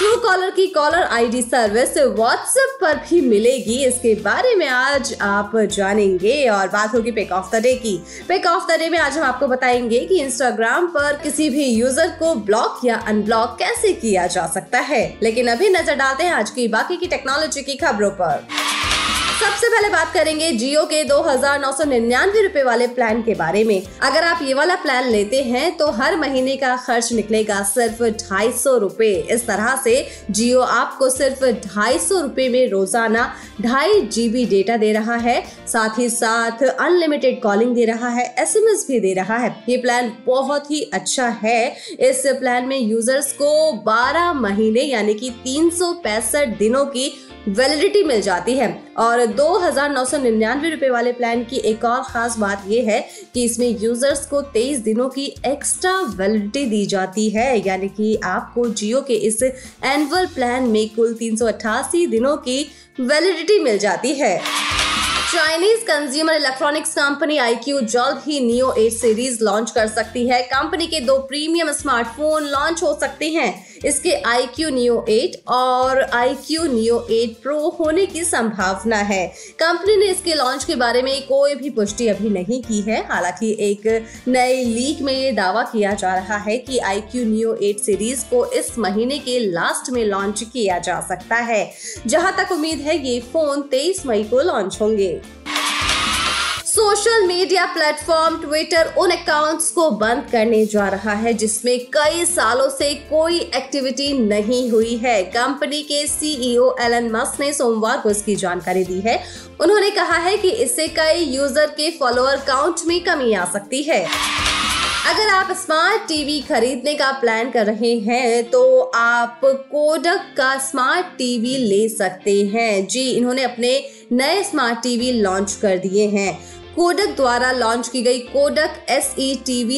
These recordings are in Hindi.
ट्रू कॉलर की कॉलर आईडी सर्विस व्हाट्सएप पर भी मिलेगी। इसके बारे में आज आप जानेंगे और बात होगी पिक ऑफ़ द डे की। पिक ऑफ़ द डे में आज हम आपको बताएँगे कि इंस्टाग्राम पर किसी भी यूज़र को ब्लॉक या अनब्लॉक कैसे किया जा सकता है। लेकिन अभी नज़र डालते हैं आज की बाकी की टेक्नोलॉजी की खबरों पर। सबसे पहले बात करेंगे जियो के दो हज़ार वाले प्लान के बारे में। अगर आप ये वाला प्लान लेते हैं तो हर महीने का खर्च निकलेगा सिर्फ़ ढाई सौ रूपए। इस तरह से जियो आपको सिर्फ़ ढाई सौ रूपए में रोज़ाना ढाई जीबी डेटा दे रहा है। साथ ही साथ अनलिमिटेड कॉलिंग दे रहा है एसएमएस भी दे रहा है। ये प्लान बहुत ही अच्छा है। इस प्लान में यूज़र्स को 12 महीने, यानी कि तीन दिनों की वैलिडिटी मिल जाती है। और दो हज़ार नौ सौ निन्यानवे रूपए वाले प्लान की एक और खास बात यह है कि इसमें यूज़र्स को तेईस दिनों की एक्स्ट्रा वैलिडिटी दी जाती है। यानी कि आपको जियो के इस एनुअल प्लान में कुल तीन सौ अट्ठासी दिनों की वैलिडिटी मिल जाती है। Chinese consumer electronics company iQOO जल्द ही नियो 8 सीरीज़ लॉन्च कर सकती है। कंपनी के दो प्रीमियम स्मार्टफ़ोन लॉन्च हो सकते हैं। इसके iQ Neo 8 और iQ Neo 8 Pro होने की संभावना है। कंपनी ने इसके लॉन्च के बारे में कोई भी पुष्टि अभी नहीं की है। हालाँकि एक नए लीक में ये दावा किया जा रहा है कि iQ Neo 8 सीरीज़ को इस महीने के लास्ट में लॉन्च किया जा सकता है। जहाँ तक उम्मीद है ये फ़ोन 23 मई को लॉन्च होंगे। सोशल मीडिया प्लेटफॉर्म ट्विटर उन अकाउंट्स को बंद करने जा रहा है, जिसमें कई सालों से कोई एक्टिविटी नहीं हुई है। कंपनी के सीईओ एलन मस्क ने सोमवार को इसकी जानकारी दी है। उन्होंने कहा है कि इससे कई यूज़र के फॉलोअर काउंट में कमी आ सकती है। अगर आप स्मार्ट टीवी खरीदने का प्लान कर रहे हैं तो आप कोडक का स्मार्ट टीवी ले सकते हैं। जी, इन्होंने अपने नए स्मार्ट टीवी लॉन्च कर दिए हैं। कोडक द्वारा लॉन्च की गई कोडक एस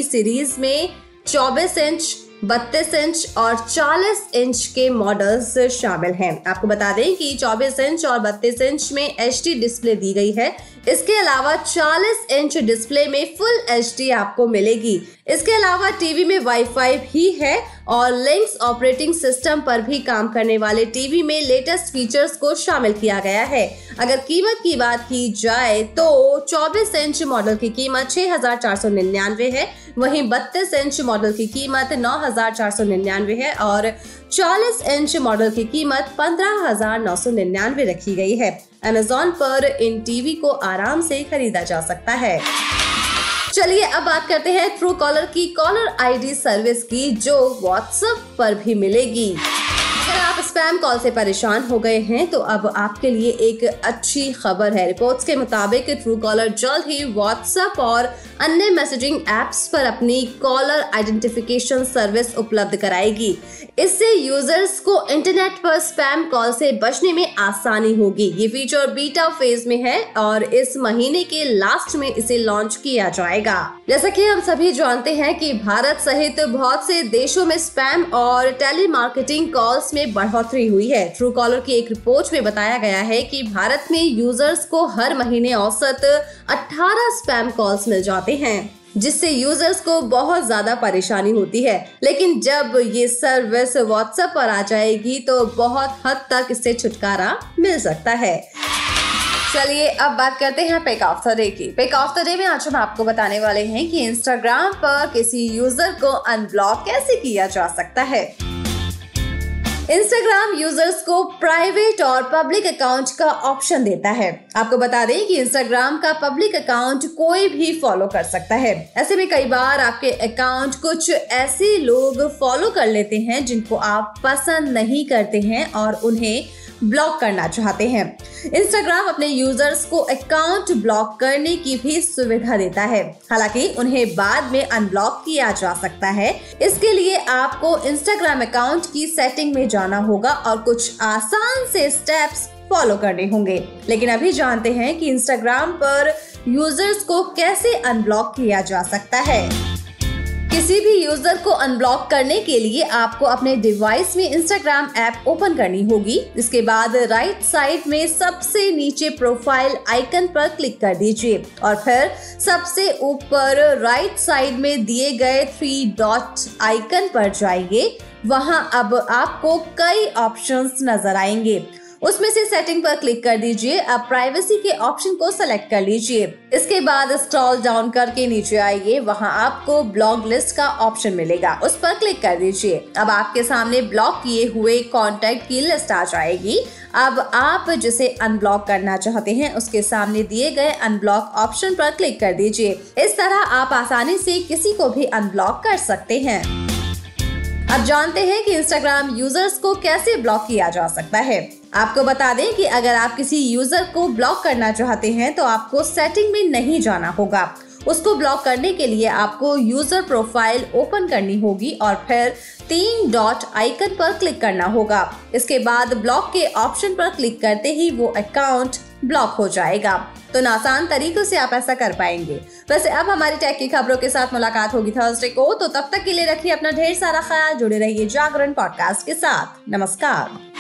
सीरीज़ में 24 इंच बत्तीस इंच और 40 इंच के मॉडल्स शामिल हैं। आपको बता दें कि 24 इंच और 32 इंच में एचडी डिस्प्ले दी गई है। इसके अलावा 40 इंच डिस्प्ले में फुल एचडी आपको मिलेगी। इसके अलावा टीवी में वाईफाई भी है और लिंक्स ऑपरेटिंग सिस्टम पर भी काम करने वाले टीवी में लेटेस्ट फीचर्स को शामिल किया गया है। अगर कीमत की बात की जाए तो 24 इंच मॉडल की कीमत छह हज़ार चार सौ निन्यानवे है। वहीं 32 इंच मॉडल की कीमत नौ हज़ार चार सौ निन्यानवे है और 40 इंच मॉडल की कीमत पंद्रह रखी गई है। अमेजोन पर इन टीवी को आराम से खरीदा जा सकता है। चलिए, अब बात करते हैं ट्रू कॉलर की कॉलर आईडी सर्विस की, जो व्हाट्सएप पर भी मिलेगी। अगर आप स्पैम कॉल से परेशान हो गए हैं तो अब आपके लिए एक अच्छी खबर है। रिपोर्ट्स के मुताबिक ट्रू कॉलर जल्द ही व्हाट्सएप और अन्य मैसेजिंग एप्स पर अपनी कॉलर आइडेंटिफिकेशन सर्विस उपलब्ध कराएगी। इससे यूज़र्स को इंटरनेट पर स्पैम कॉल से बचने में आसानी होगी। ये फीचर बीटा फ़ेज़ में है और इस महीने के लास्ट में इसे लॉन्च किया जाएगा। जैसा कि हम सभी जानते हैं कि भारत सहित बहुत से देशों में स्पैम और टेली मार्केटिंग कॉल्स में बढ़ोतरी हुई है। ट्रू कॉलर की एक रिपोर्ट में बताया गया है कि भारत में यूज़र्स को हर महीने औसत 18 स्पैम कॉल्स मिल जाते हैं, जिससे यूज़र्स को बहुत ज़्यादा परेशानी होती है। लेकिन जब ये सर्विस व्हाट्सएप पर आ जाएगी तो बहुत हद तक इससे छुटकारा मिल सकता है। चलिए, अब बात करते हैं पेक ऑफ़ द डे की। पेक ऑफ़ द डे में आज हम आपको बताने वाले हैं कि इंस्टाग्राम पर किसी यूज़र को अनब्लॉक कैसे किया जा सकता है। इंस्टाग्राम यूज़र्स को प्राइवेट और पब्लिक अकाउंट का ऑप्शन देता है। आपको बता दें कि इंस्टाग्राम का पब्लिक अकाउंट कोई भी फॉलो कर सकता है। ऐसे में कई बार आपके अकाउंट कुछ ऐसे लोग फॉलो कर लेते हैं जिनको आप पसंद नहीं करते हैं और उन्हें ब्लॉक करना चाहते हैं। इंस्टाग्राम अपने यूज़र्स को अकाउंट ब्लॉक करने की भी सुविधा देता है। हालाँकि उन्हें बाद में अनब्लॉक किया जा सकता है। इसके लिए आपको इंस्टाग्राम अकाउंट की सेटिंग में जाना होगा और कुछ आसान से स्टेप्स फॉलो करने होंगे। लेकिन अभी जानते हैं कि इंस्टाग्राम पर यूज़र्स को कैसे अनब्लॉक किया जा सकता है। किसी भी यूज़र को अनब्लॉक करने के लिए आपको अपने डिवाइस में इंस्टाग्राम ऐप ओपन करनी होगी। इसके बाद राइट साइड में सबसे नीचे प्रोफ़ाइल आइकन पर क्लिक कर दीजिए और फिर सबसे ऊपर राइट साइड में दिए गए थ्री डॉट आइकन पर जाइए। वहाँ अब आपको कई ऑप्शंस नज़र आएँगे। उसमें से सेटिंग पर क्लिक कर दीजिए। अब प्राइवेसी के ऑप्शन को सिलेक्ट कर लीजिए। इसके बाद स्क्रॉल डाउन करके नीचे आइए। वहाँ आपको ब्लॉग लिस्ट का ऑप्शन मिलेगा। उस पर क्लिक कर दीजिए। अब आपके सामने ब्लॉक किए हुए कॉन्टेक्ट की लिस्ट आ जाएगी। अब आप जिसे अनब्लॉक करना चाहते हैं, उसके सामने दिए गए अनब्लॉक ऑप्शन पर क्लिक कर दीजिए। इस तरह आप आसानी से किसी को भी अनब्लॉक कर सकते हैं। अब जानते हैं कि इंस्टाग्राम यूज़र्स को कैसे ब्लॉक किया जा सकता है। आपको बता दें कि अगर आप किसी यूज़र को ब्लॉक करना चाहते हैं तो आपको सेटिंग में नहीं जाना होगा। उसको ब्लॉक करने के लिए आपको यूज़र प्रोफ़ाइल ओपन करनी होगी और फिर तीन डॉट आइकन पर क्लिक करना होगा। इसके बाद ब्लॉक के ऑप्शन पर क्लिक करते ही वो अकाउंट ब्लॉक हो जाएगा। तो आसान तरीकों से आप ऐसा कर पाएँगे। वैसे अब हमारी टेक की खबरों के साथ मुलाकात होगी थर्सडे को। तो तब तक के लिए रखिए अपना ढेर सारा ख्याल, जुड़े रहिए जागरण पॉडकास्ट के साथ। नमस्कार।